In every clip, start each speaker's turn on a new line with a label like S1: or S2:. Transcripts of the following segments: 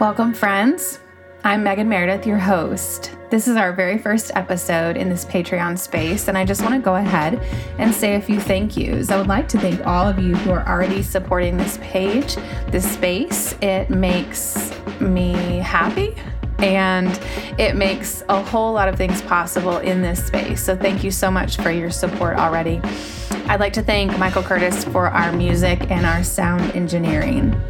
S1: Welcome, friends. I'm Megan Meredith, your host. This is our very first episode in this Patreon space, and I just want to go ahead and say a few thank yous. I would like to thank all of you who are already supporting this page, this space. It makes me happy and it makes a whole lot of things possible in this space. So, thank you so much for your support already. I'd like to thank Michael Curtis for our music and our sound engineering.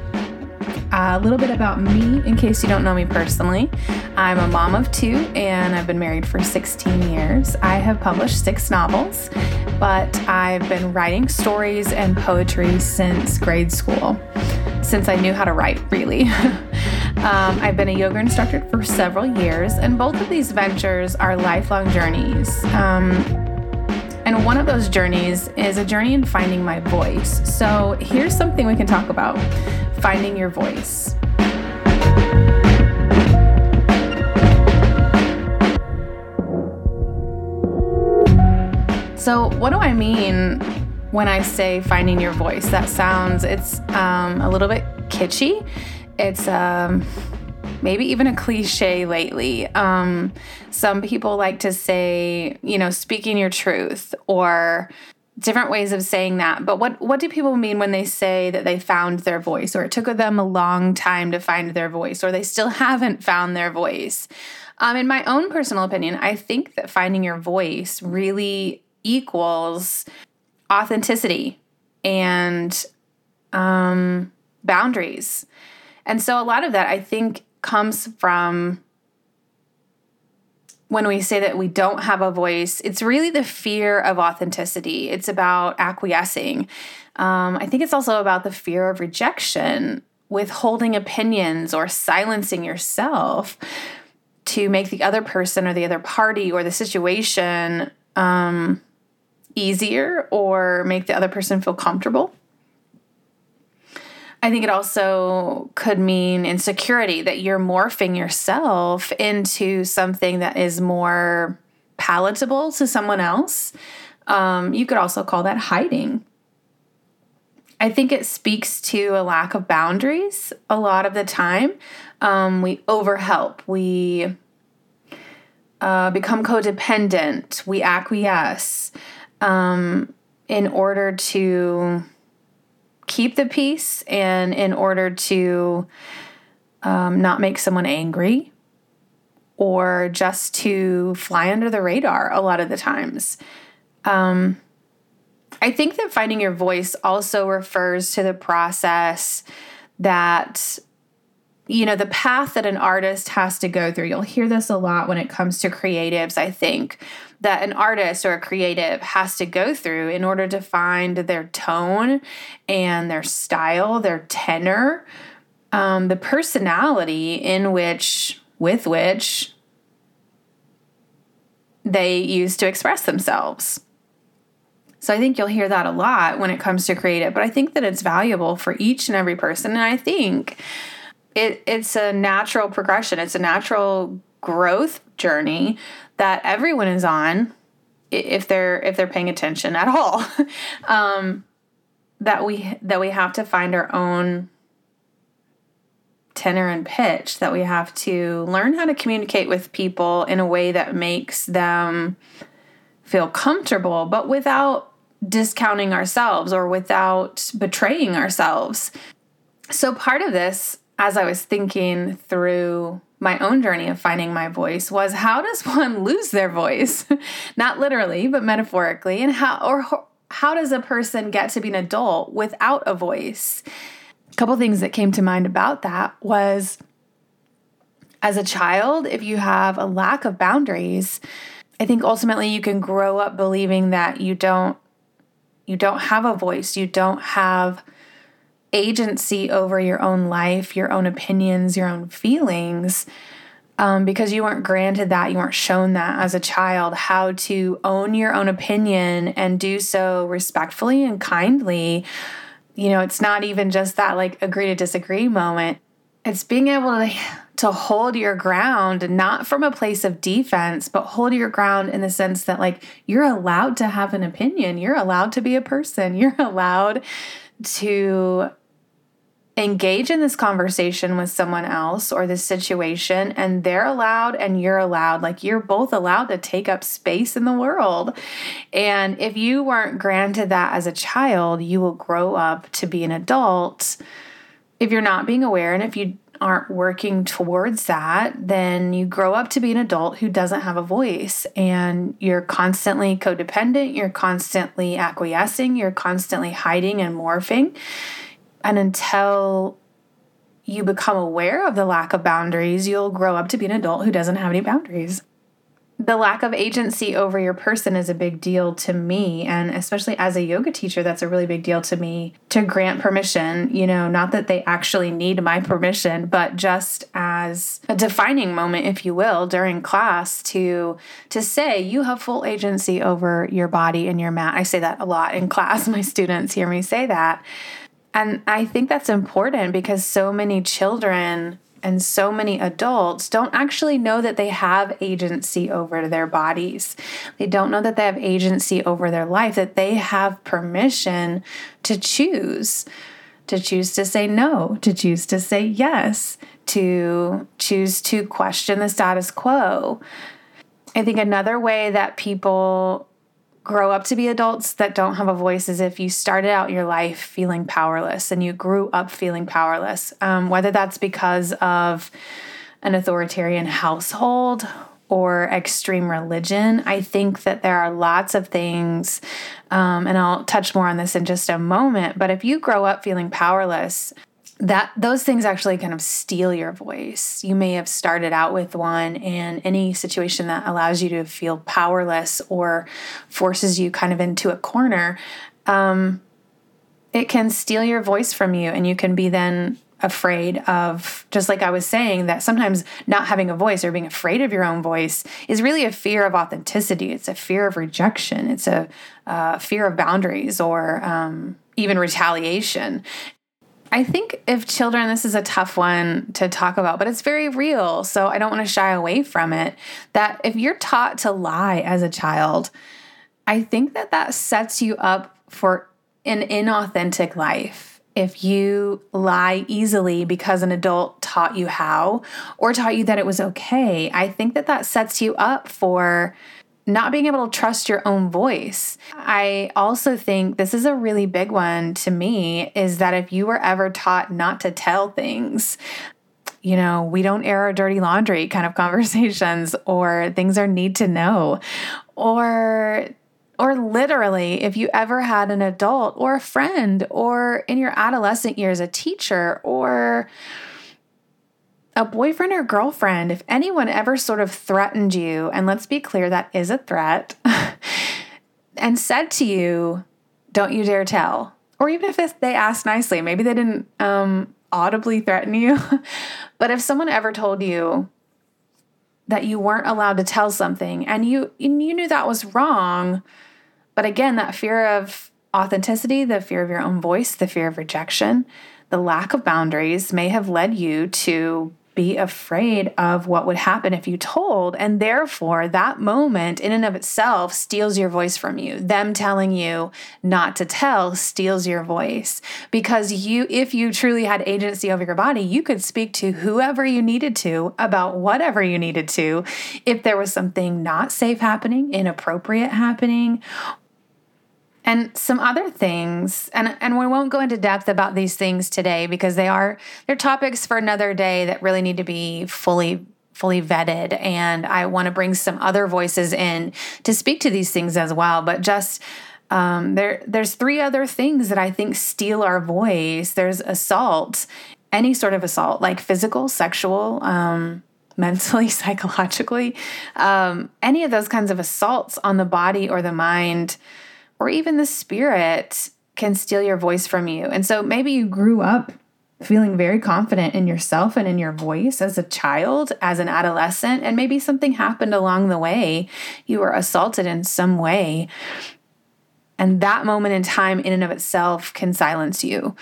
S1: A little bit about me, in case you don't know me personally. I'm a mom of two and I've been married for 16 years. I have published six novels, but I've been writing stories and poetry since grade school, since I knew how to write, really. um, I've been a yoga instructor for several years, and both of these ventures are lifelong journeys. Um, and one of those journeys is a journey in finding my voice. So here's something we can talk about finding your voice. So, what do I mean when I say finding your voice? That sounds, it's um, a little bit kitschy. It's um, maybe even a cliche lately. Um, some people like to say, you know, speaking your truth or different ways of saying that. But what what do people mean when they say that they found their voice or it took them a long time to find their voice or they still haven't found their voice? Um, in my own personal opinion, I think that finding your voice really equals authenticity and um, boundaries. And so a lot of that I think comes from when we say that we don't have a voice, it's really the fear of authenticity. It's about acquiescing. Um, I think it's also about the fear of rejection, withholding opinions, or silencing yourself to make the other person or the other party or the situation um, easier or make the other person feel comfortable. I think it also could mean insecurity that you're morphing yourself into something that is more palatable to someone else. Um, you could also call that hiding. I think it speaks to a lack of boundaries a lot of the time. Um, we overhelp, we uh, become codependent, we acquiesce um, in order to keep the peace and in order to um, not make someone angry or just to fly under the radar a lot of the times. Um, I think that finding your voice also refers to the process that, you know, the path that an artist has to go through. You'll hear this a lot when it comes to creatives, I think that an artist or a creative has to go through in order to find their tone and their style, their tenor, um, the personality in which, with which, they use to express themselves. So I think you'll hear that a lot when it comes to creative, but I think that it's valuable for each and every person. And I think it, it's a natural progression, it's a natural growth journey that everyone is on if they're if they're paying attention at all. Um, that we that we have to find our own tenor and pitch that we have to learn how to communicate with people in a way that makes them feel comfortable but without discounting ourselves or without betraying ourselves. So part of this as i was thinking through my own journey of finding my voice was how does one lose their voice? Not literally, but metaphorically. And how or how does a person get to be an adult without a voice? A couple things that came to mind about that was as a child, if you have a lack of boundaries, I think ultimately you can grow up believing that you don't you don't have a voice, you don't have agency over your own life, your own opinions, your own feelings, um, because you weren't granted that, you weren't shown that as a child, how to own your own opinion and do so respectfully and kindly. You know, it's not even just that like agree to disagree moment. It's being able to, to hold your ground, not from a place of defense, but hold your ground in the sense that, like, you're allowed to have an opinion. You're allowed to be a person. You're allowed to engage in this conversation with someone else or this situation and they're allowed and you're allowed like you're both allowed to take up space in the world. And if you weren't granted that as a child you will grow up to be an adult if you're not being aware. And if you aren't working towards that, then you grow up to be an adult who doesn't have a voice and you're constantly codependent, you're constantly acquiescing, you're constantly hiding and morphing. And until you become aware of the lack of boundaries, you'll grow up to be an adult who doesn't have any boundaries the lack of agency over your person is a big deal to me. And especially as a yoga teacher that's a really big deal to me to grant permission you know not that they actually need my permission but just as a defining moment if you will during class to to say you have full agency over your body and your mat. I say that a lot in class. My students hear me say that. And i think that's important because so many children and so many adults don't actually know that they have agency over their bodies. They don't know that they have agency over their life, that they have permission to choose, to choose to say no, to choose to say yes, to choose to question the status quo. I think another way that people grow up to be adults that don't have a voice is if you started out your life feeling powerless and you grew up feeling powerless, um, whether that's because of an authoritarian household or extreme religion. I think that there are lots of things, um, and I'll touch more on this in just a moment. But if you grow up feeling powerless, that those things actually kind of steal your voice. You may have started out with one, and any situation that allows you to feel powerless or forces you kind of into a corner, um, it can steal your voice from you, and you can be then afraid of just like I was saying that sometimes not having a voice or being afraid of your own voice is really a fear of authenticity. It's a fear of rejection. It's a uh, fear of boundaries or um, even retaliation. I think if children, this is a tough one to talk about, but it's very real. So I don't want to shy away from it. That if you're taught to lie as a child, I think that that sets you up for an inauthentic life. If you lie easily because an adult taught you how or taught you that it was okay, I think that that sets you up for not being able to trust your own voice. I also think this is a really big one to me is that if you were ever taught not to tell things, you know, we don't air our dirty laundry kind of conversations, or things are need to know, or or literally, if you ever had an adult or a friend, or in your adolescent years, a teacher, or a boyfriend or girlfriend, if anyone ever sort of threatened you, and let's be clear, that is a threat, and said to you, don't you dare tell. Or even if they asked nicely, maybe they didn't um, audibly threaten you, but if someone ever told you that you weren't allowed to tell something and you, and you knew that was wrong, but again, that fear of authenticity, the fear of your own voice, the fear of rejection, the lack of boundaries may have led you to be afraid of what would happen if you told. And therefore, that moment in and of itself steals your voice from you. Them telling you not to tell steals your voice because you, if you truly had agency over your body, you could speak to whoever you needed to about whatever you needed to. If there was something not safe happening, inappropriate happening, and some other things and and we won't go into depth about these things today because they are they're topics for another day that really need to be fully fully vetted. And I want to bring some other voices in to speak to these things as well. But just um, there there's three other things that I think steal our voice. There's assault any sort of assault like physical sexual um, mentally psychologically um, any of those kinds of assaults on the body or the mind or even the spirit can steal your voice from you. And so maybe you grew up feeling very confident in yourself and in your voice as a child, as an adolescent, and maybe something happened along the way. You were assaulted in some way. And that moment in time, in and of itself, can silence you.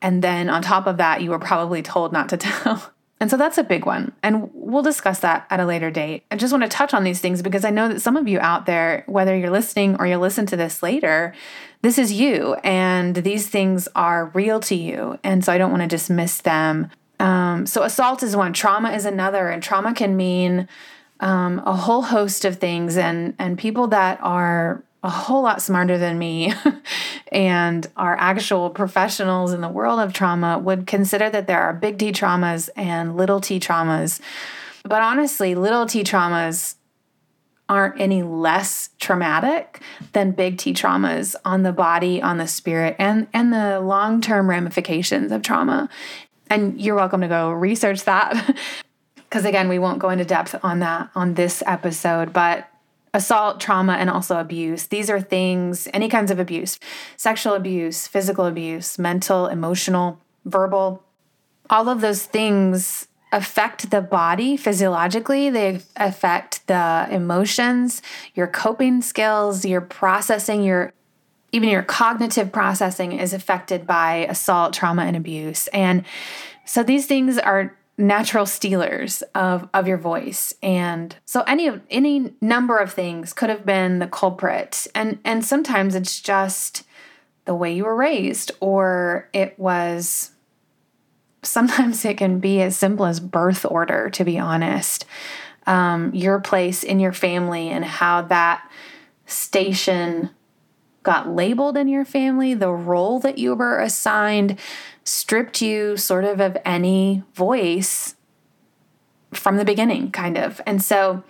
S1: And then on top of that, you were probably told not to tell. And so that's a big one. And we'll discuss that at a later date. I just want to touch on these things because I know that some of you out there, whether you're listening or you'll listen to this later, this is you and these things are real to you. And so I don't want to dismiss them. Um, so assault is one, trauma is another, and trauma can mean um, a whole host of things. And and people that are a whole lot smarter than me and are actual professionals in the world of trauma would consider that there are big T traumas and little t traumas. But honestly, little t traumas aren't any less traumatic than big T traumas on the body, on the spirit, and, and the long term ramifications of trauma. And you're welcome to go research that. Because again, we won't go into depth on that on this episode, but assault, trauma, and also abuse. These are things, any kinds of abuse sexual abuse, physical abuse, mental, emotional, verbal. All of those things affect the body physiologically, they affect the emotions, your coping skills, your processing, your even your cognitive processing is affected by assault, trauma, and abuse. And so these things are natural stealers of of your voice. And so any of any number of things could have been the culprit. And and sometimes it's just the way you were raised or it was sometimes it can be as simple as birth order to be honest. Um, your place in your family and how that station got labeled in your family the role that you were assigned stripped you sort of of any voice from the beginning, kind of. And so,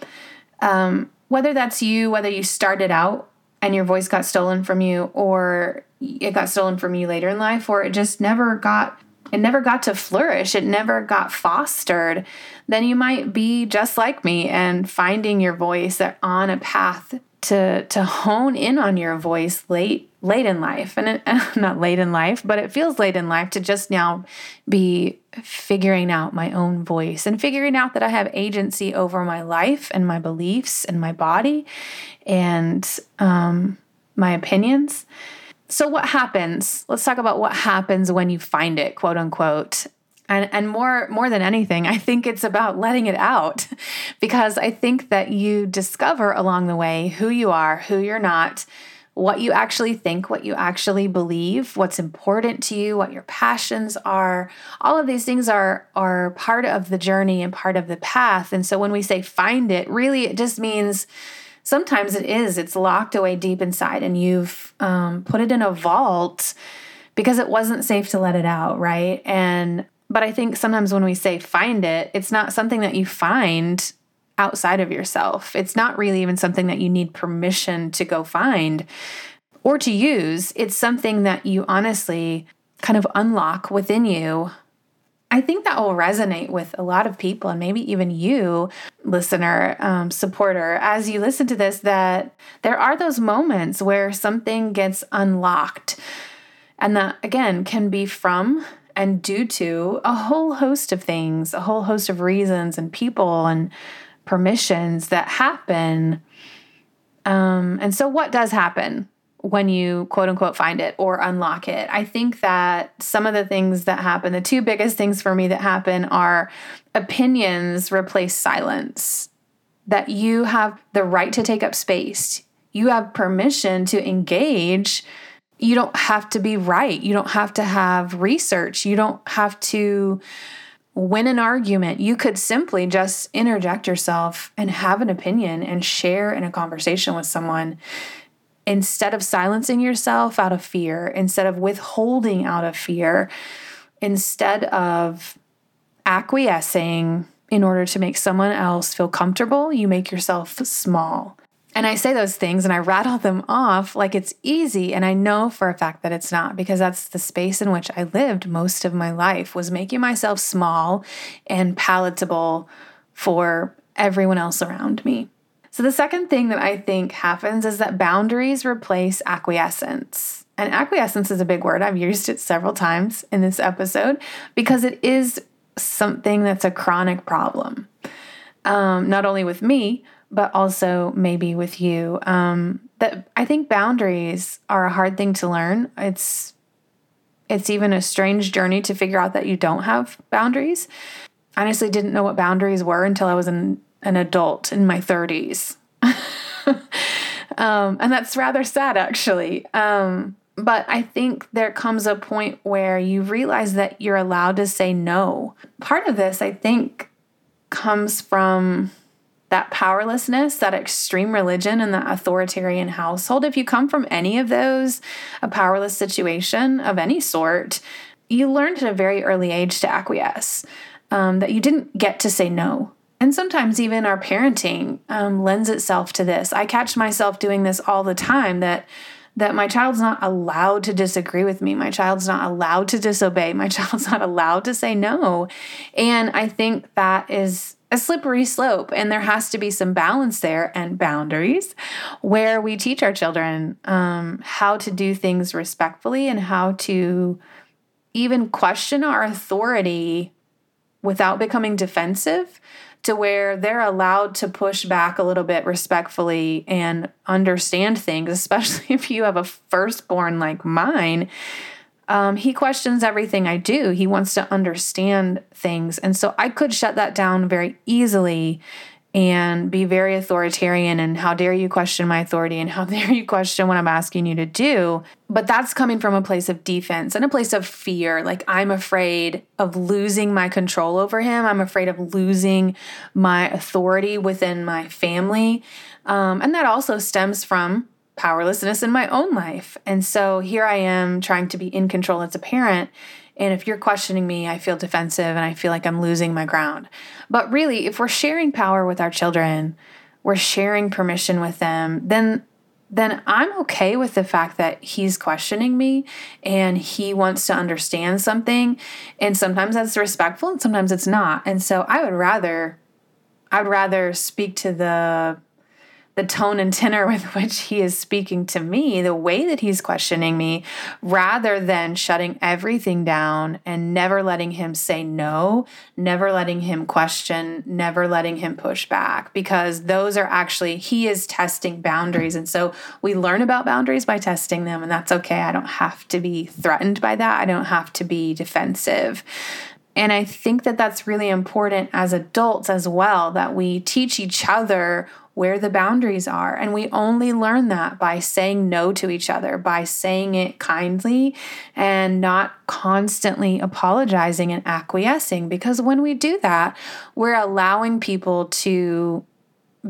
S1: um, whether that's you, whether you started out and your voice got stolen from you, or it got stolen from you later in life, or it just never got it never got to flourish, it never got fostered, then you might be just like me and finding your voice on a path to to hone in on your voice late late in life. And it, not late in life but it feels late in life to just now be figuring out my own voice and figuring out that I have agency over my life and my beliefs and my body and um, my opinions. So what happens? Let's talk about what happens when you find it quote unquote and and more more than anything i think it's about letting it out. Because i think that you discover along the way who you are who you're not what you actually think what you actually believe what's important to you what your passions are. All of these things are are part of the journey and part of the path. And so when we say find it really it just means sometimes it is it's locked away deep inside and you've um, put it in a vault because it wasn't safe to let it out right? And but I think sometimes when we say find it, it's not something that you find outside of yourself. It's not really even something that you need permission to go find or to use. It's something that you honestly kind of unlock within you. I think that will resonate with a lot of people, and maybe even you, listener, um, supporter, as you listen to this, that there are those moments where something gets unlocked. And that, again, can be from and due to a whole host of things, a whole host of reasons and people and permissions that happen. Um, and so, what does happen when you quote unquote find it or unlock it? I think that some of the things that happen, the two biggest things for me that happen are opinions replace silence, that you have the right to take up space, you have permission to engage you don't have to be right. You don't have to have research. You don't have to win an argument. You could simply just interject yourself and have an opinion and share in a conversation with someone instead of silencing yourself out of fear, instead of withholding out of fear, instead of acquiescing in order to make someone else feel comfortable, you make yourself small. And I say those things and I rattle them off like it's easy. And I know for a fact that it's not because that's the space in which I lived most of my life was making myself small and palatable for everyone else around me. So the second thing that I think happens is that boundaries replace acquiescence. And acquiescence is a big word. I've used it several times in this episode because it is something that's a chronic problem. Um, not only with me, but also maybe with you. Um, that I think boundaries are a hard thing to learn. It's it's even a strange journey to figure out that you don't have boundaries. honestly didn't know what boundaries were until I was an, an adult in my 30s. um, and that's rather sad, actually. Um, but I think there comes a point where you realize that you're allowed to say no. Part of this, I think, comes from that powerlessness, that extreme religion, and that authoritarian household. If you come from any of those, a powerless situation of any sort, you learned at a very early age to acquiesce, um, that you didn't get to say no. And sometimes even our parenting um, lends itself to this. I catch myself doing this all the time that that my child's not allowed to disagree with me. My child's not allowed to disobey. My child's not allowed to say no. And I think that is a slippery slope and there has to be some balance there and boundaries where we teach our children um, how to do things respectfully and how to even question our authority without becoming defensive to where they're allowed to push back a little bit respectfully and understand things, especially if you have a firstborn like mine. Um, he questions everything I do. He wants to understand things. And so I could shut that down very easily and be very authoritarian and how dare you question my authority and how dare you question what I'm asking you to do. But that's coming from a place of defense and a place of fear. Like I'm afraid of losing my control over him. I'm afraid of losing my authority within my family. Um, and that also stems from powerlessness in my own life. And so here I am trying to be in control as a parent and if you're questioning me, I feel defensive and I feel like I'm losing my ground. But really, if we're sharing power with our children, we're sharing permission with them, then then I'm okay with the fact that he's questioning me and he wants to understand something. And sometimes that's respectful and sometimes it's not. And so I would rather I would rather speak to the the tone and tenor with which he is speaking to me, the way that he's questioning me, rather than shutting everything down and never letting him say no, never letting him question, never letting him push back, because those are actually, he is testing boundaries. And so we learn about boundaries by testing them, and that's okay. I don't have to be threatened by that, I don't have to be defensive. And I think that that's really important as adults as well, that we teach each other where the boundaries are. And we only learn that by saying no to each other, by saying it kindly and not constantly apologizing and acquiescing. Because when we do that, we're allowing people to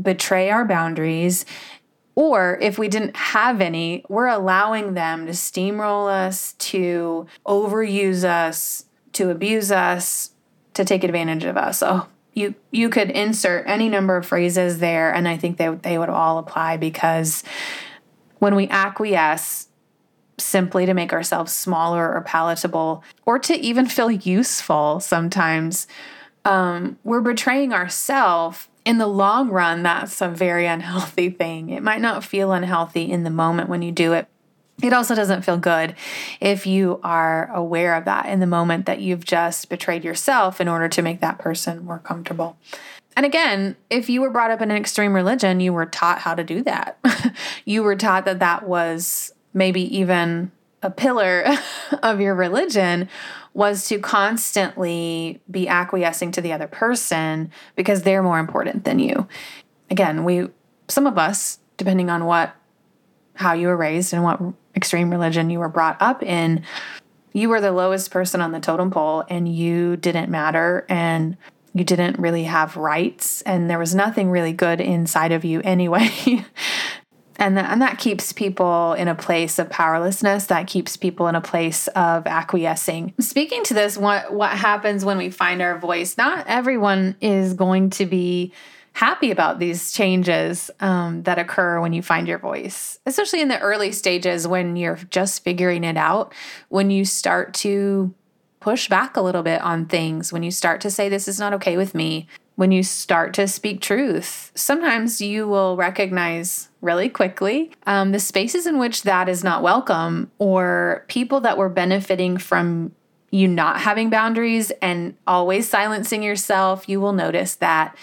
S1: betray our boundaries. Or if we didn't have any, we're allowing them to steamroll us, to overuse us, to abuse us, to take advantage of us. So you you could insert any number of phrases there and i think they, they would all apply because when we acquiesce simply to make ourselves smaller or palatable or to even feel useful sometimes um, we're betraying ourselves in the long run that's a very unhealthy thing it might not feel unhealthy in the moment when you do it it also doesn't feel good if you are aware of that in the moment that you've just betrayed yourself in order to make that person more comfortable. And again, if you were brought up in an extreme religion, you were taught how to do that. you were taught that that was maybe even a pillar of your religion was to constantly be acquiescing to the other person because they're more important than you. Again, we some of us depending on what how you were raised and what extreme religion you were brought up in, you were the lowest person on the totem pole and you didn't matter and you didn't really have rights and there was nothing really good inside of you anyway. and that, and that keeps people in a place of powerlessness. That keeps people in a place of acquiescing. Speaking to this what what happens when we find our voice? Not everyone is going to be happy about these changes um, that occur when you find your voice, especially in the early stages when you're just figuring it out, when you start to push back a little bit on things, when you start to say, This is not okay with me, when you start to speak truth. Sometimes you will recognize really quickly um, the spaces in which that is not welcome or people that were benefiting from you not having boundaries and always silencing yourself. You will notice that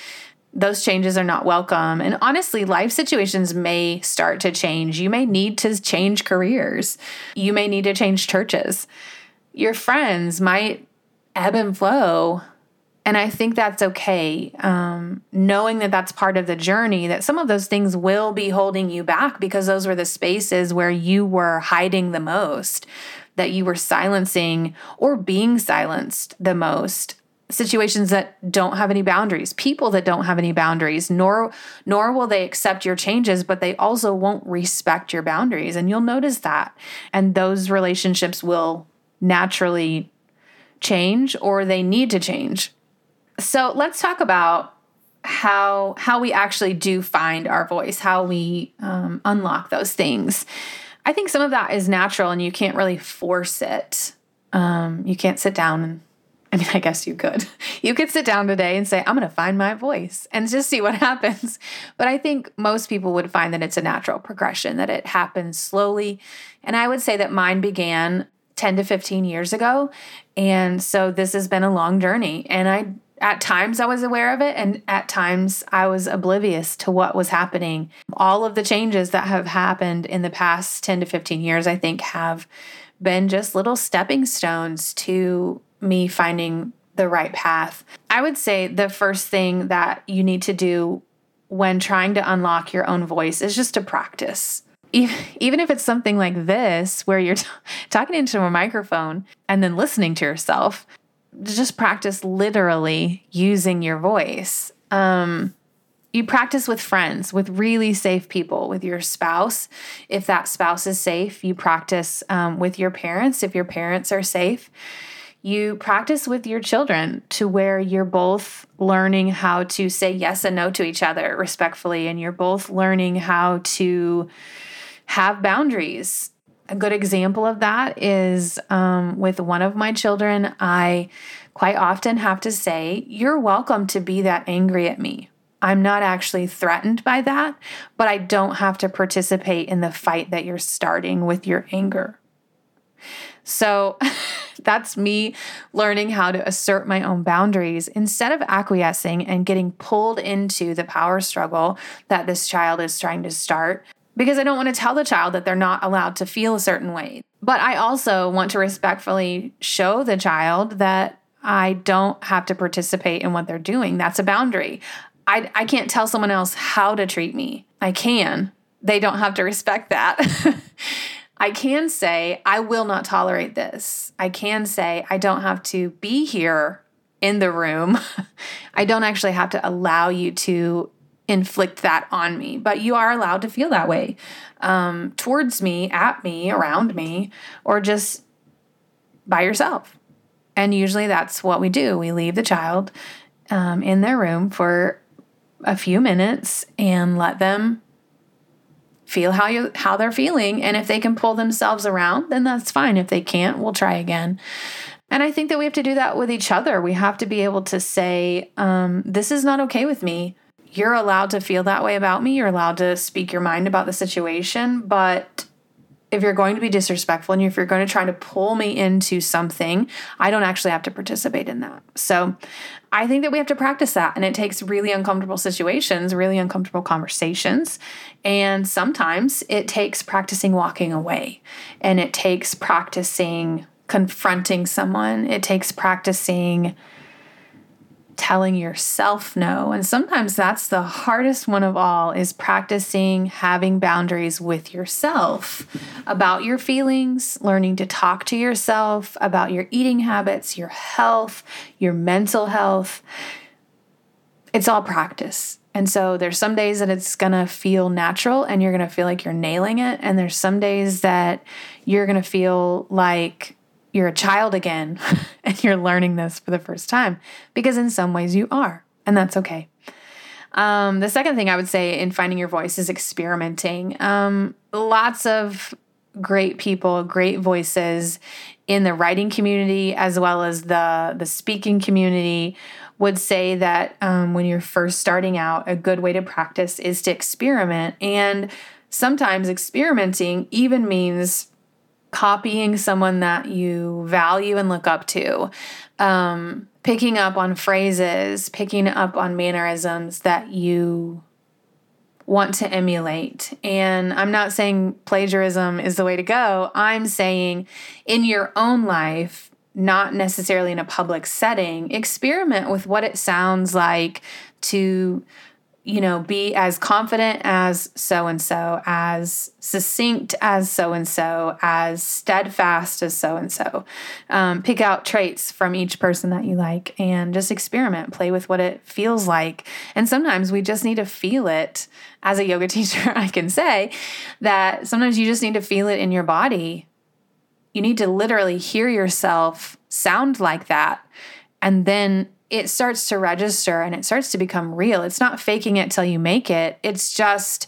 S1: those changes are not welcome. And honestly, life situations may start to change. You may need to change careers, you may need to change churches. Your friends might ebb and flow And I think that's okay. Um, knowing that that's part of the journey, that some of those things will be holding you back because those were the spaces where you were hiding the most, that you were silencing or being silenced the most situations that don't have any boundaries people that don't have any boundaries nor nor will they accept your changes but they also won't respect your boundaries. And you'll notice that. And those relationships will naturally change or they need to change. So let's talk about how how we actually do find our voice how we um, unlock those things. I think some of that is natural and you can't really force it. Um, you can't sit down and I mean, I guess you could. You could sit down today and say, I'm going to find my voice and just see what happens. But I think most people would find that it's a natural progression, that it happens slowly. And I would say that mine began 10 to 15 years ago. And so this has been a long journey. And I, at times, I was aware of it. And at times, I was oblivious to what was happening. All of the changes that have happened in the past 10 to 15 years, I think, have been just little stepping stones to me finding the right path. I would say the first thing that you need to do when trying to unlock your own voice is just to practice. Even if it's something like this, where you're t- talking into a microphone and then listening to yourself, just practice literally using your voice. Um, you practice with friends, with really safe people, with your spouse. If that spouse is safe, you practice um, with your parents if your parents are safe you practice with your children to where you're both learning how to say yes and no to each other respectfully, and you're both learning how to have boundaries. A good example of that is um, with one of my children, I quite often have to say, You're welcome to be that angry at me. I'm not actually threatened by that, but I don't have to participate in the fight that you're starting with your anger. So that's me learning how to assert my own boundaries instead of acquiescing and getting pulled into the power struggle that this child is trying to start. Because I don't want to tell the child that they're not allowed to feel a certain way. But I also want to respectfully show the child that I don't have to participate in what they're doing. That's a boundary. I, I can't tell someone else how to treat me. I can. They don't have to respect that. I can say, I will not tolerate this. I can say, I don't have to be here in the room. I don't actually have to allow you to inflict that on me, but you are allowed to feel that way um, towards me, at me, around me, or just by yourself. And usually that's what we do. We leave the child um, in their room for a few minutes and let them feel how you how they're feeling and if they can pull themselves around then that's fine. If they can't we'll try again. And i think that we have to do that with each other. We have to be able to say um, this is not okay with me. You're allowed to feel that way about me. You're allowed to speak your mind about the situation but if you're going to be disrespectful and if you're going to try to pull me into something, I don't actually have to participate in that. So I think that we have to practice that. And it takes really uncomfortable situations, really uncomfortable conversations. And sometimes it takes practicing walking away and it takes practicing confronting someone, it takes practicing telling yourself no. And sometimes that's the hardest one of all is practicing having boundaries with yourself about your feelings, learning to talk to yourself about your eating habits, your health, your mental health. It's all practice. And so there's some days that it's going to feel natural and you're going to feel like you're nailing it and there's some days that you're going to feel like you're a child again and you're learning this for the first time because in some ways you are, and that's okay. Um, the second thing I would say in finding your voice is experimenting. Um, lots of great people, great voices in the writing community as well as the the speaking community would say that um, when you're first starting out, a good way to practice is to experiment. And sometimes experimenting even means copying someone that you value and look up to, um, picking up on phrases, picking up on mannerisms that you want to emulate. And I'm not saying plagiarism is the way to go. I'm saying in your own life, not necessarily in a public setting, experiment with what it sounds like to you know, be as confident as so and so, as succinct as so and so, as steadfast as so and so. Pick out traits from each person that you like and just experiment, play with what it feels like. And sometimes we just need to feel it. As a yoga teacher, I can say that sometimes you just need to feel it in your body. You need to literally hear yourself sound like that and then it starts to register and it starts to become real. It's not faking it till you make it. It's just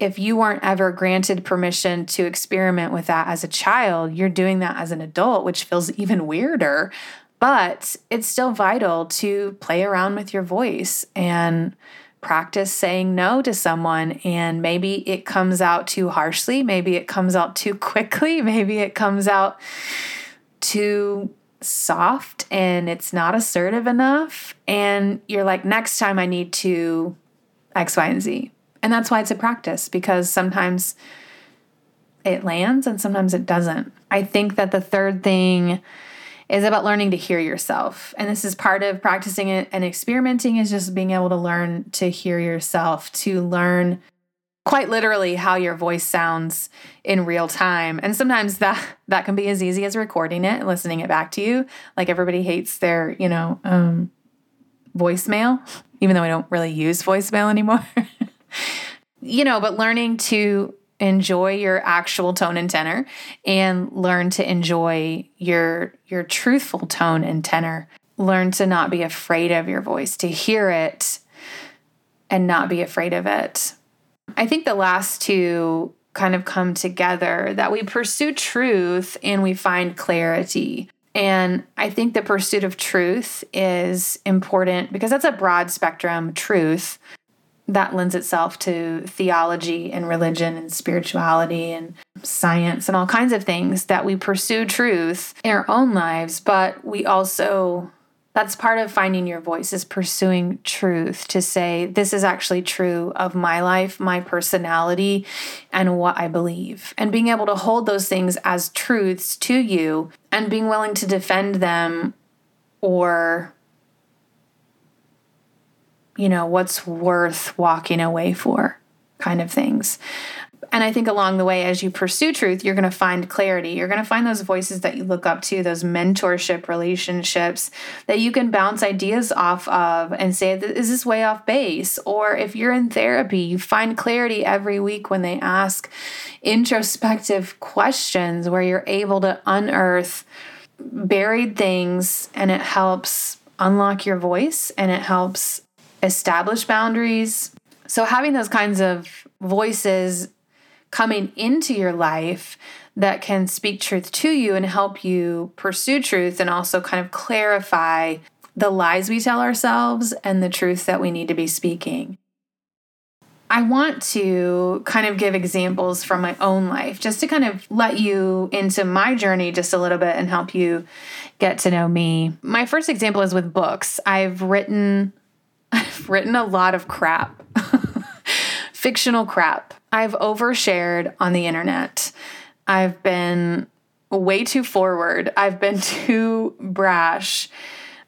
S1: if you weren't ever granted permission to experiment with that as a child, you're doing that as an adult, which feels even weirder. But it's still vital to play around with your voice and practice saying no to someone. And maybe it comes out too harshly, maybe it comes out too quickly, maybe it comes out too soft and it's not assertive enough. And you're like, next time I need to X, Y, and Z. And that's why it's a practice because sometimes it lands and sometimes it doesn't. I think that the third thing is about learning to hear yourself. And this is part of practicing it and experimenting is just being able to learn to hear yourself, to learn quite literally how your voice sounds in real time. And sometimes that that can be as easy as recording it and listening it back to you. Like everybody hates their you know um, voicemail even though i don't really use voicemail anymore. You know but learning to enjoy your actual tone and tenor and learn to enjoy your your truthful tone and tenor. Learn to not be afraid of your voice to hear it and not be afraid of it I think the last two kind of come together that we pursue truth and we find clarity. And I think the pursuit of truth is important because that's a broad spectrum truth that lends itself to theology and religion and spirituality and science and all kinds of things that we pursue truth in our own lives, but we also that's part of finding your voice is pursuing truth to say this is actually true of my life my personality and what i believe. And being able to hold those things as truths to you and being willing to defend them or you know what's worth walking away for kind of things and I think along the way, as you pursue truth, you're going to find clarity. You're going to find those voices that you look up to, those mentorship relationships that you can bounce ideas off of and say, Is this way off base? Or if you're in therapy, you find clarity every week when they ask introspective questions where you're able to unearth buried things and it helps unlock your voice and it helps establish boundaries. So, having those kinds of voices coming into your life that can speak truth to you and help you pursue truth and also kind of clarify the lies we tell ourselves and the truth that we need to be speaking. I want to kind of give examples from my own life just to kind of let you into my journey just a little bit and help you get to know me. My first example is with books. I've written I've written a lot of crap. Fictional crap. I've overshared on the internet. I've been way too forward. I've been too brash.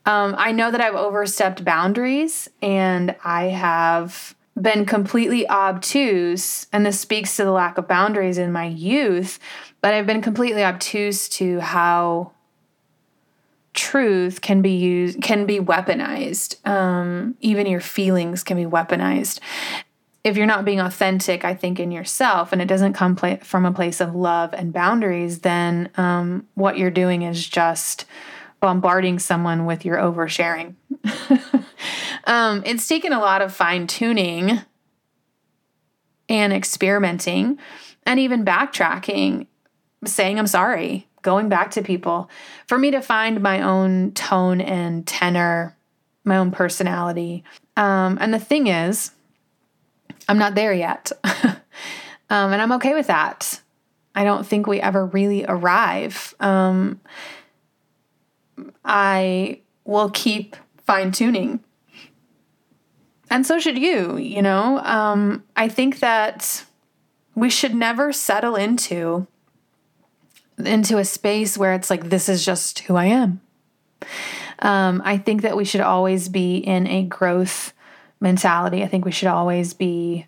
S1: Um, I know that I've overstepped boundaries and I have been completely obtuse. And this speaks to the lack of boundaries in my youth, but I've been completely obtuse to how truth can be used can be weaponized um, even your feelings can be weaponized if you're not being authentic, I think, in yourself and it doesn't come pla- from a place of love and boundaries, then um, what you're doing is just bombarding someone with your oversharing. um, it's taken a lot of fine tuning and experimenting and even backtracking, saying I'm sorry, going back to people for me to find my own tone and tenor, my own personality. Um, and the thing is, I'm not there yet. um, and I'm okay with that. I don't think we ever really arrive. Um, I will keep fine tuning. And so should you, you know? Um, I think that we should never settle into into a space where it's like, this is just who I am. Um, I think that we should always be in a growth mentality. I think we should always be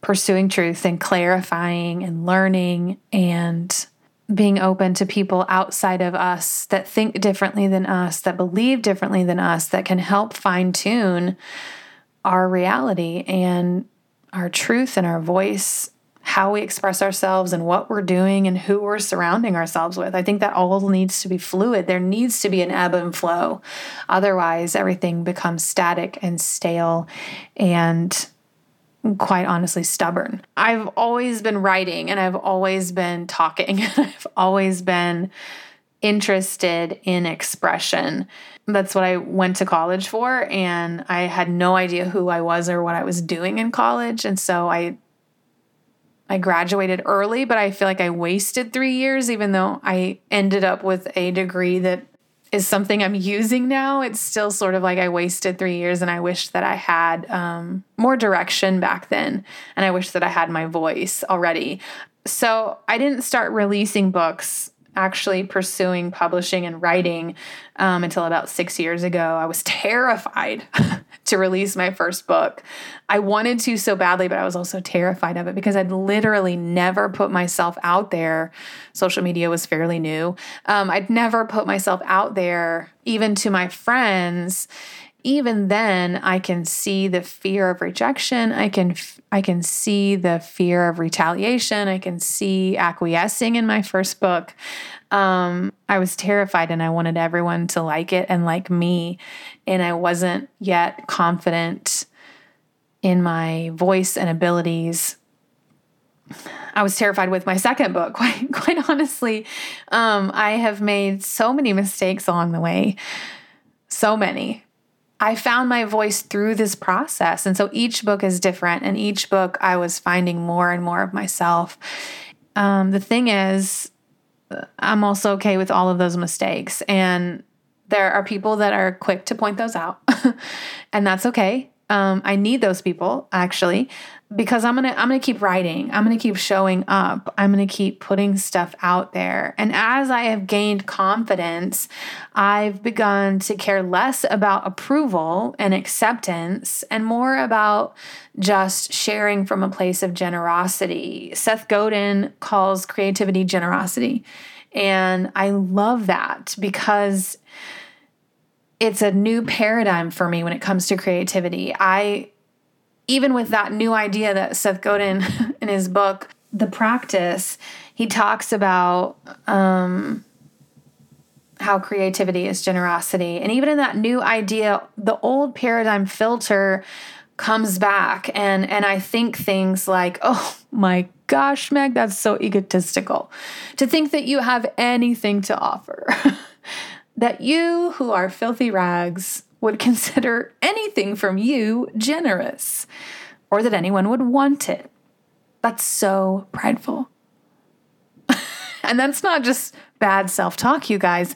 S1: pursuing truth and clarifying and learning and being open to people outside of us that think differently than us, that believe differently than us, that can help fine tune our reality and our truth and our voice how we express ourselves and what we're doing and who we're surrounding ourselves with. I think that all needs to be fluid. There needs to be an ebb and flow. Otherwise, everything becomes static and stale and quite honestly stubborn. I've always been writing and I've always been talking. and I've always been interested in expression. That's what I went to college for and I had no idea who I was or what I was doing in college and so I I graduated early, but I feel like I wasted three years, even though I ended up with a degree that is something I'm using now. It's still sort of like I wasted three years, and I wish that I had um, more direction back then. And I wish that I had my voice already. So I didn't start releasing books actually pursuing publishing and writing um, until about six years ago. I was terrified to release my first book. I wanted to so badly, but I was also terrified of it because I'd literally never put myself out there. Social media was fairly new. Um, I'd never put myself out there, even to my friends even then i can see the fear of rejection. I can i can see the fear of retaliation. I can see acquiescing in my first book. Um, i was terrified and i wanted everyone to like it and like me. And i wasn't yet confident in my voice and abilities. I was terrified with my second book. Quite, quite honestly, um, I have made so many mistakes along the way, so many. I found my voice through this process. And so each book is different. And each book, I was finding more and more of myself. Um, the thing is, I'm also okay with all of those mistakes. And there are people that are quick to point those out. and that's okay. Um, I need those people actually because I'm gonna I'm gonna keep writing. I'm gonna keep showing up. I'm gonna keep putting stuff out there. And as I have gained confidence, I've begun to care less about approval and acceptance and more about just sharing from a place of generosity. Seth Godin calls creativity generosity. And I love that because it's a new paradigm for me when it comes to creativity. I even with that new idea that Seth Godin in his book, The Practice, he talks about um, how creativity is generosity. And even in that new idea, the old paradigm filter comes back and and I think things like, "Oh my gosh, Meg, that's so egotistical." To think that you have anything to offer. that you who are filthy rags would consider anything from you generous or that anyone would want it. That's so prideful. and that's not just bad self talk, you guys.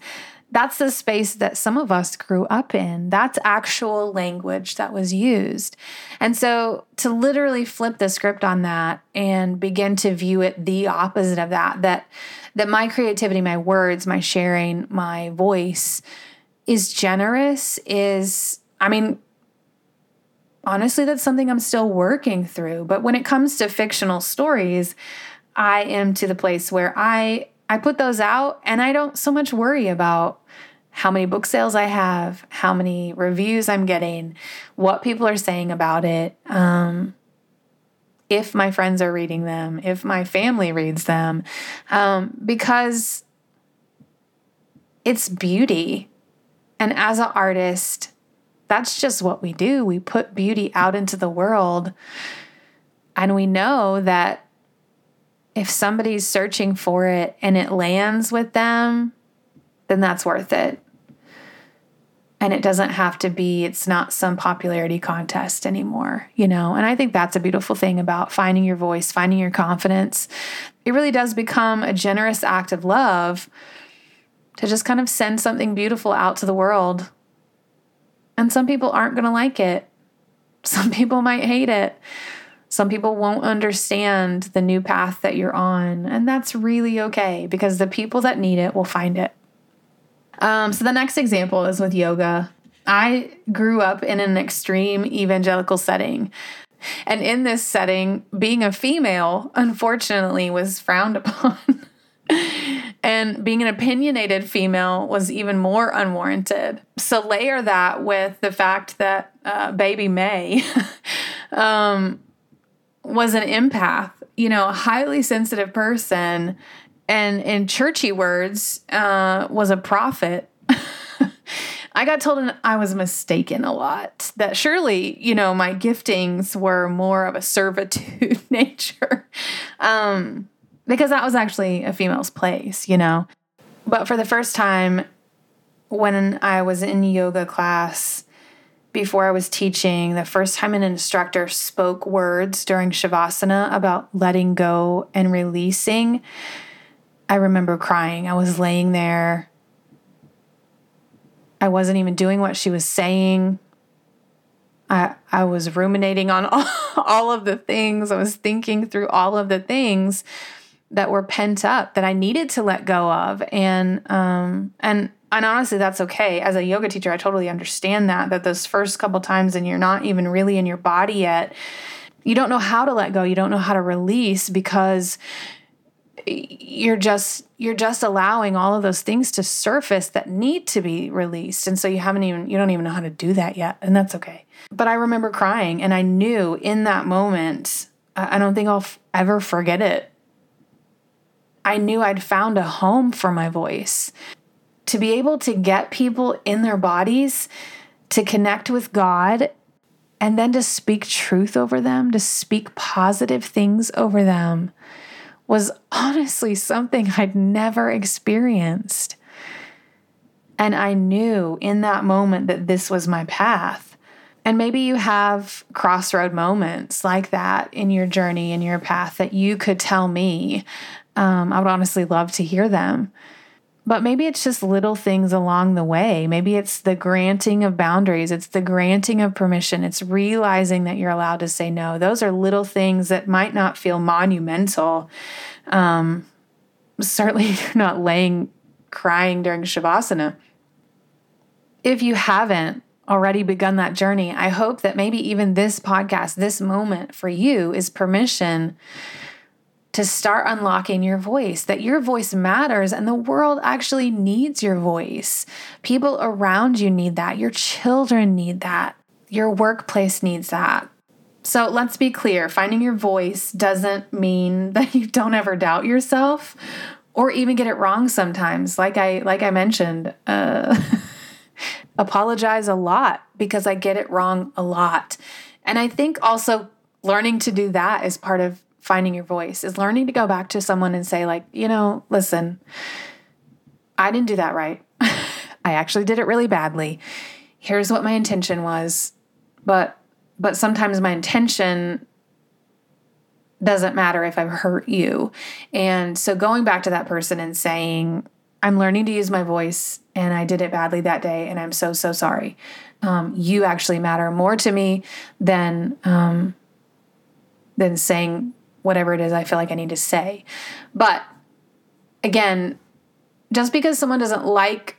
S1: That's the space that some of us grew up in. That's actual language that was used. And so to literally flip the script on that and begin to view it the opposite of that, that that my creativity, my words, my sharing, my voice is generous is I mean honestly that's something I'm still working through. But when it comes to fictional stories, I am to the place where I I put those out and I don't so much worry about how many book sales I have, how many reviews I'm getting, what people are saying about it. Um, if my friends are reading them, if my family reads them, um, because it's beauty. And as an artist, that's just what we do. We put beauty out into the world. And we know that if somebody's searching for it and it lands with them, then that's worth it and it doesn't have to be it's not some popularity contest anymore you know and i think that's a beautiful thing about finding your voice finding your confidence it really does become a generous act of love to just kind of send something beautiful out to the world and some people aren't going to like it some people might hate it Some people won't understand the new path that you're on, and that's really okay because the people that need it will find it. Um, so the next example is with yoga. I grew up in an extreme evangelical setting. And in this setting, being a female, unfortunately, was frowned upon. and being an opinionated female was even more unwarranted. So, layer that with the fact that uh, baby May um, was an empath, you know, a highly sensitive person, and in churchy words, uh, was a prophet. I got told I was mistaken a lot. That surely, you know, my giftings were more of a servitude nature. Um, because that was actually a female's place, you know. But for the first time, when I was in yoga class, before I was teaching, the first time an instructor spoke words during Shavasana about letting go and releasing, I remember crying. I was laying there. I wasn't even doing what she was saying. I, I was ruminating on all, all of the things. I was thinking through all of the things that were pent up that I needed to let go of. And um and and honestly that's okay. As a yoga teacher, I totally understand that that those first couple times and you're not even really in your body yet, you don't know how to let go. You don't know how to release because you're just you're just allowing all of those things to surface that need to be released and so you haven't even you don't even know how to do that yet and that's okay but i remember crying and i knew in that moment i don't think i'll f- ever forget it I knew I'd found a home for my voice. To be able to get people in their bodies to connect with God and then to speak truth over them, to speak positive things over them, was honestly something I'd never experienced. And I knew in that moment that this was my path. And maybe you have crossroad moments like that in your journey, in your path that you could tell me um, I would honestly love to hear them. But maybe it's just little things along the way. Maybe it's the granting of boundaries, it's the granting of permission, it's realizing that you're allowed to say no. Those are little things that might not feel monumental. Um, certainly, you're not laying crying during Shavasana. If you haven't already begun that journey, I hope that maybe even this podcast, this moment for you is permission to start unlocking your voice, that your voice matters and the world actually needs your voice. People around you need that. Your children need that. Your workplace needs that. So let's be clear finding your voice doesn't mean that you don't ever doubt yourself or even get it wrong sometimes. Like I like I mentioned, uh, apologize a lot because I get it wrong a lot. And I think also learning to do that is part of finding your voice is learning to go back to someone and say like you know listen i didn't do that right. I actually did it really badly. Here's what my intention was. But but sometimes my intention doesn't matter if i've hurt you. And so going back to that person and saying i'm learning to use my voice and i did it badly that day and i'm so so sorry. Um, you actually matter more to me than um, than saying whatever it is I feel like I need to say. But again, just because someone doesn't like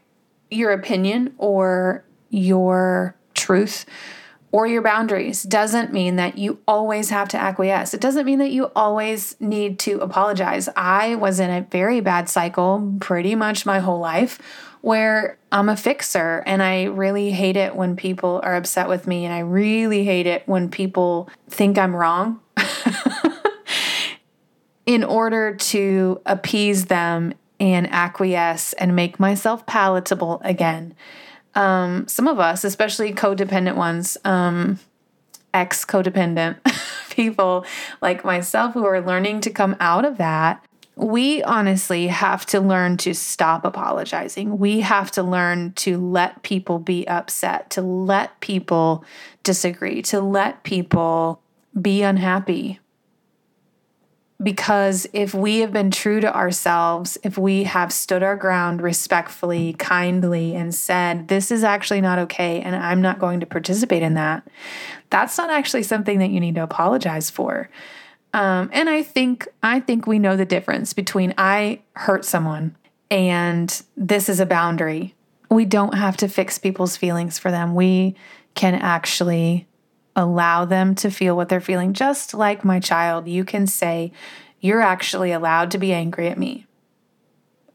S1: your opinion or your truth or your boundaries doesn't mean that you always have to acquiesce. It doesn't mean that you always need to apologize. I was in a very bad cycle pretty much my whole life where I'm a fixer and I really hate it when people are upset with me and I really hate it when people think I'm wrong. in order to appease them and acquiesce and make myself palatable again. Um, some of us, especially codependent ones, um, ex codependent people like myself who are learning to come out of that, we honestly have to learn to stop apologizing. We have to learn to let people be upset, to let people disagree, to let people be unhappy Because if we have been true to ourselves, if we have stood our ground respectfully, kindly, and said, This is actually not okay, and I'm not going to participate in that, that's not actually something that you need to apologize for. Um, and I think I think we know the difference between I hurt someone and this is a boundary. We don't have to fix people's feelings for them. We can actually allow them to feel what they're feeling. Just like my child, you can say, You're actually allowed to be angry at me.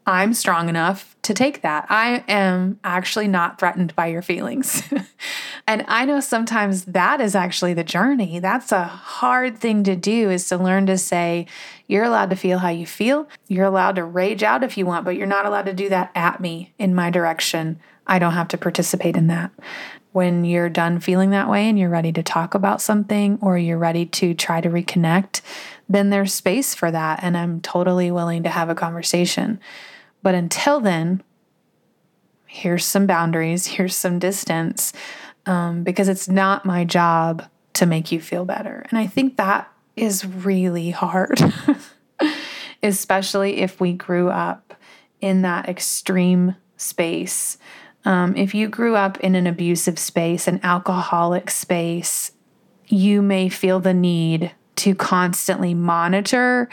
S1: I'm strong enough to take that. I am actually not threatened by your feelings. and I know sometimes that is actually the journey. That's a hard thing to do is to learn to say, you're allowed to feel how you feel. You're allowed to rage out if you want, but you're not allowed to do that at me in my direction. I don't have to participate in that. When you're done feeling that way and you're ready to talk about something or you're ready to try to reconnect, then there's space for that. And I'm totally willing to have a conversation. But until then, here's some boundaries, here's some distance, um, because it's not my job to make you feel better. And I think that is really hard, especially if we grew up in that extreme space. Um, if you grew up in an abusive space, an alcoholic space, you may feel the need to constantly monitor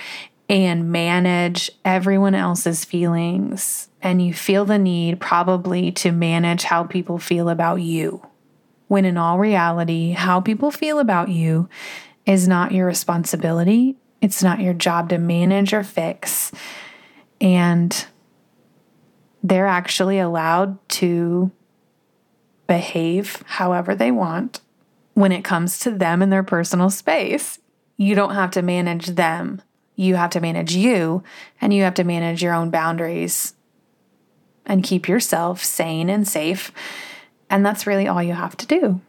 S1: and manage everyone else's feelings. And you feel the need probably to manage how people feel about you. When in all reality, how people feel about you is not your responsibility. It's not your job to manage or fix. And they're actually allowed to behave however they want when it comes to them and their personal space. You don't have to manage them you have to manage you and you have to manage your own boundaries and keep yourself sane and safe. And that's really all you have to do.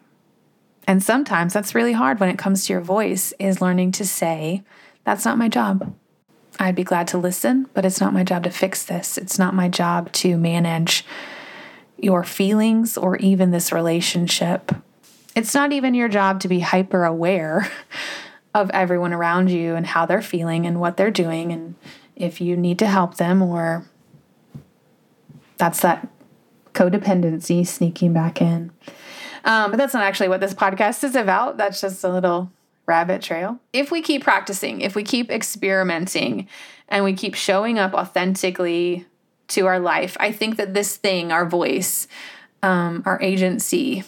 S1: And sometimes that's really hard when it comes to your voice is learning to say, that's not my job. I'd be glad to listen, but it's not my job to fix this. It's not my job to manage your feelings or even this relationship. It's not even your job to be hyper aware of everyone around you and how they're feeling and what they're doing and if you need to help them or that's that codependency sneaking back in. Um, but that's not actually what this podcast is about. That's just a little rabbit trail. If we keep practicing, if we keep experimenting, and we keep showing up authentically to our life, I think that this thing, our voice, um, our agency,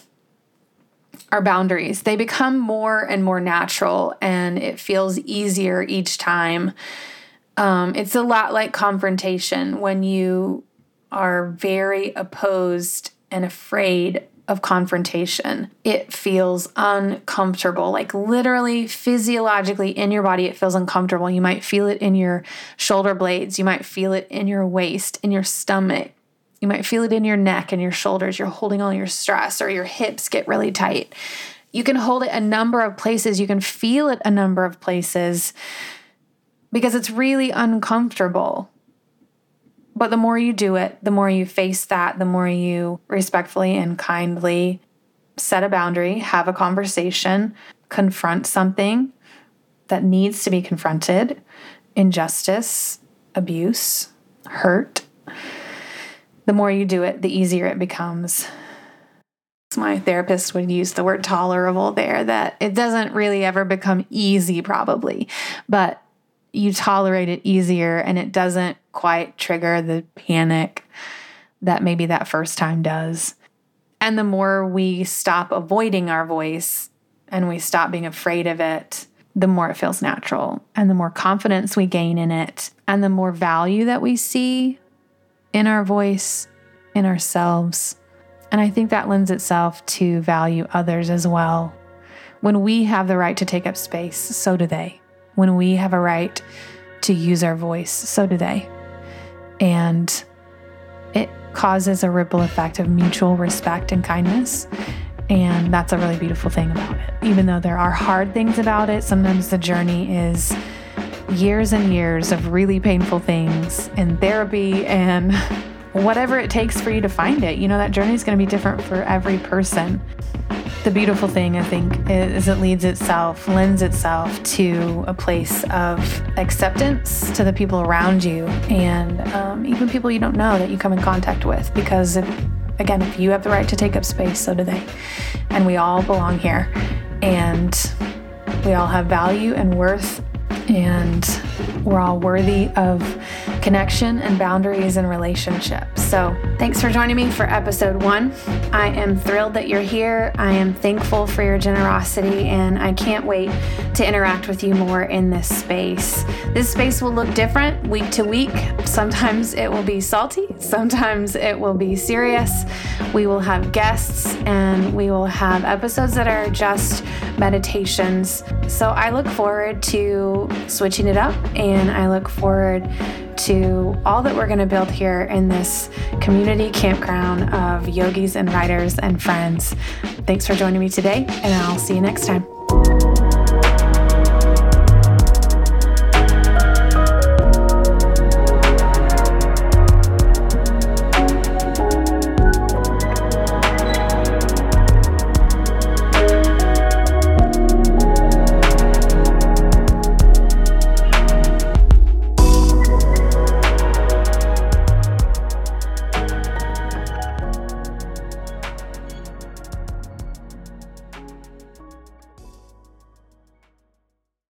S1: our boundaries. They become more and more natural, and it feels easier each time. Um, it's a lot like confrontation when you are very opposed and afraid of confrontation. It feels uncomfortable, like literally physiologically in your body, it feels uncomfortable. You might feel it in your shoulder blades, you might feel it in your waist, in your stomach. You might feel it in your neck and your shoulders. You're holding all your stress, or your hips get really tight. You can hold it a number of places. You can feel it a number of places because it's really uncomfortable. But the more you do it, the more you face that, the more you respectfully and kindly set a boundary, have a conversation, confront something that needs to be confronted injustice, abuse, hurt the more you do it, the easier it becomes. My therapist would use the word tolerable there, that it doesn't really ever become easy, probably, but you tolerate it easier and it doesn't quite trigger the panic that maybe that first time does. And the more we stop avoiding our voice and we stop being afraid of it, the more it feels natural and the more confidence we gain in it and the more value that we see in our voice, in ourselves. And I think that lends itself to value others as well. When we have the right to take up space, so do they. When we have a right to use our voice, so do they. And it causes a ripple effect of mutual respect and kindness. And that's a really beautiful thing about it. Even though there are hard things about it, sometimes the journey is years and years of really painful things in therapy and whatever it takes for you to find it. You know, that journey is going to be different for every person. The beautiful thing, I think, is it leads itself, lends itself to a place of acceptance to the people around you and um, even people you don't know that you come in contact with. Because, if, again, if you have the right to take up space, so do they. And we all belong here. And we all have value and worth and we're all worthy of connection and boundaries and relationships. So, thanks for joining me for episode one. I am thrilled that you're here. I am thankful for your generosity, and I can't wait to interact with you more in this space. This space will look different week to week. Sometimes it will be salty, sometimes it will be serious. We will have guests, and we will have episodes that are just meditations. So, I look forward to switching it up, and I look forward to all that we're going to build here in this community campground of yogis and writers and friends. Thanks for joining me today, and I'll see you next time.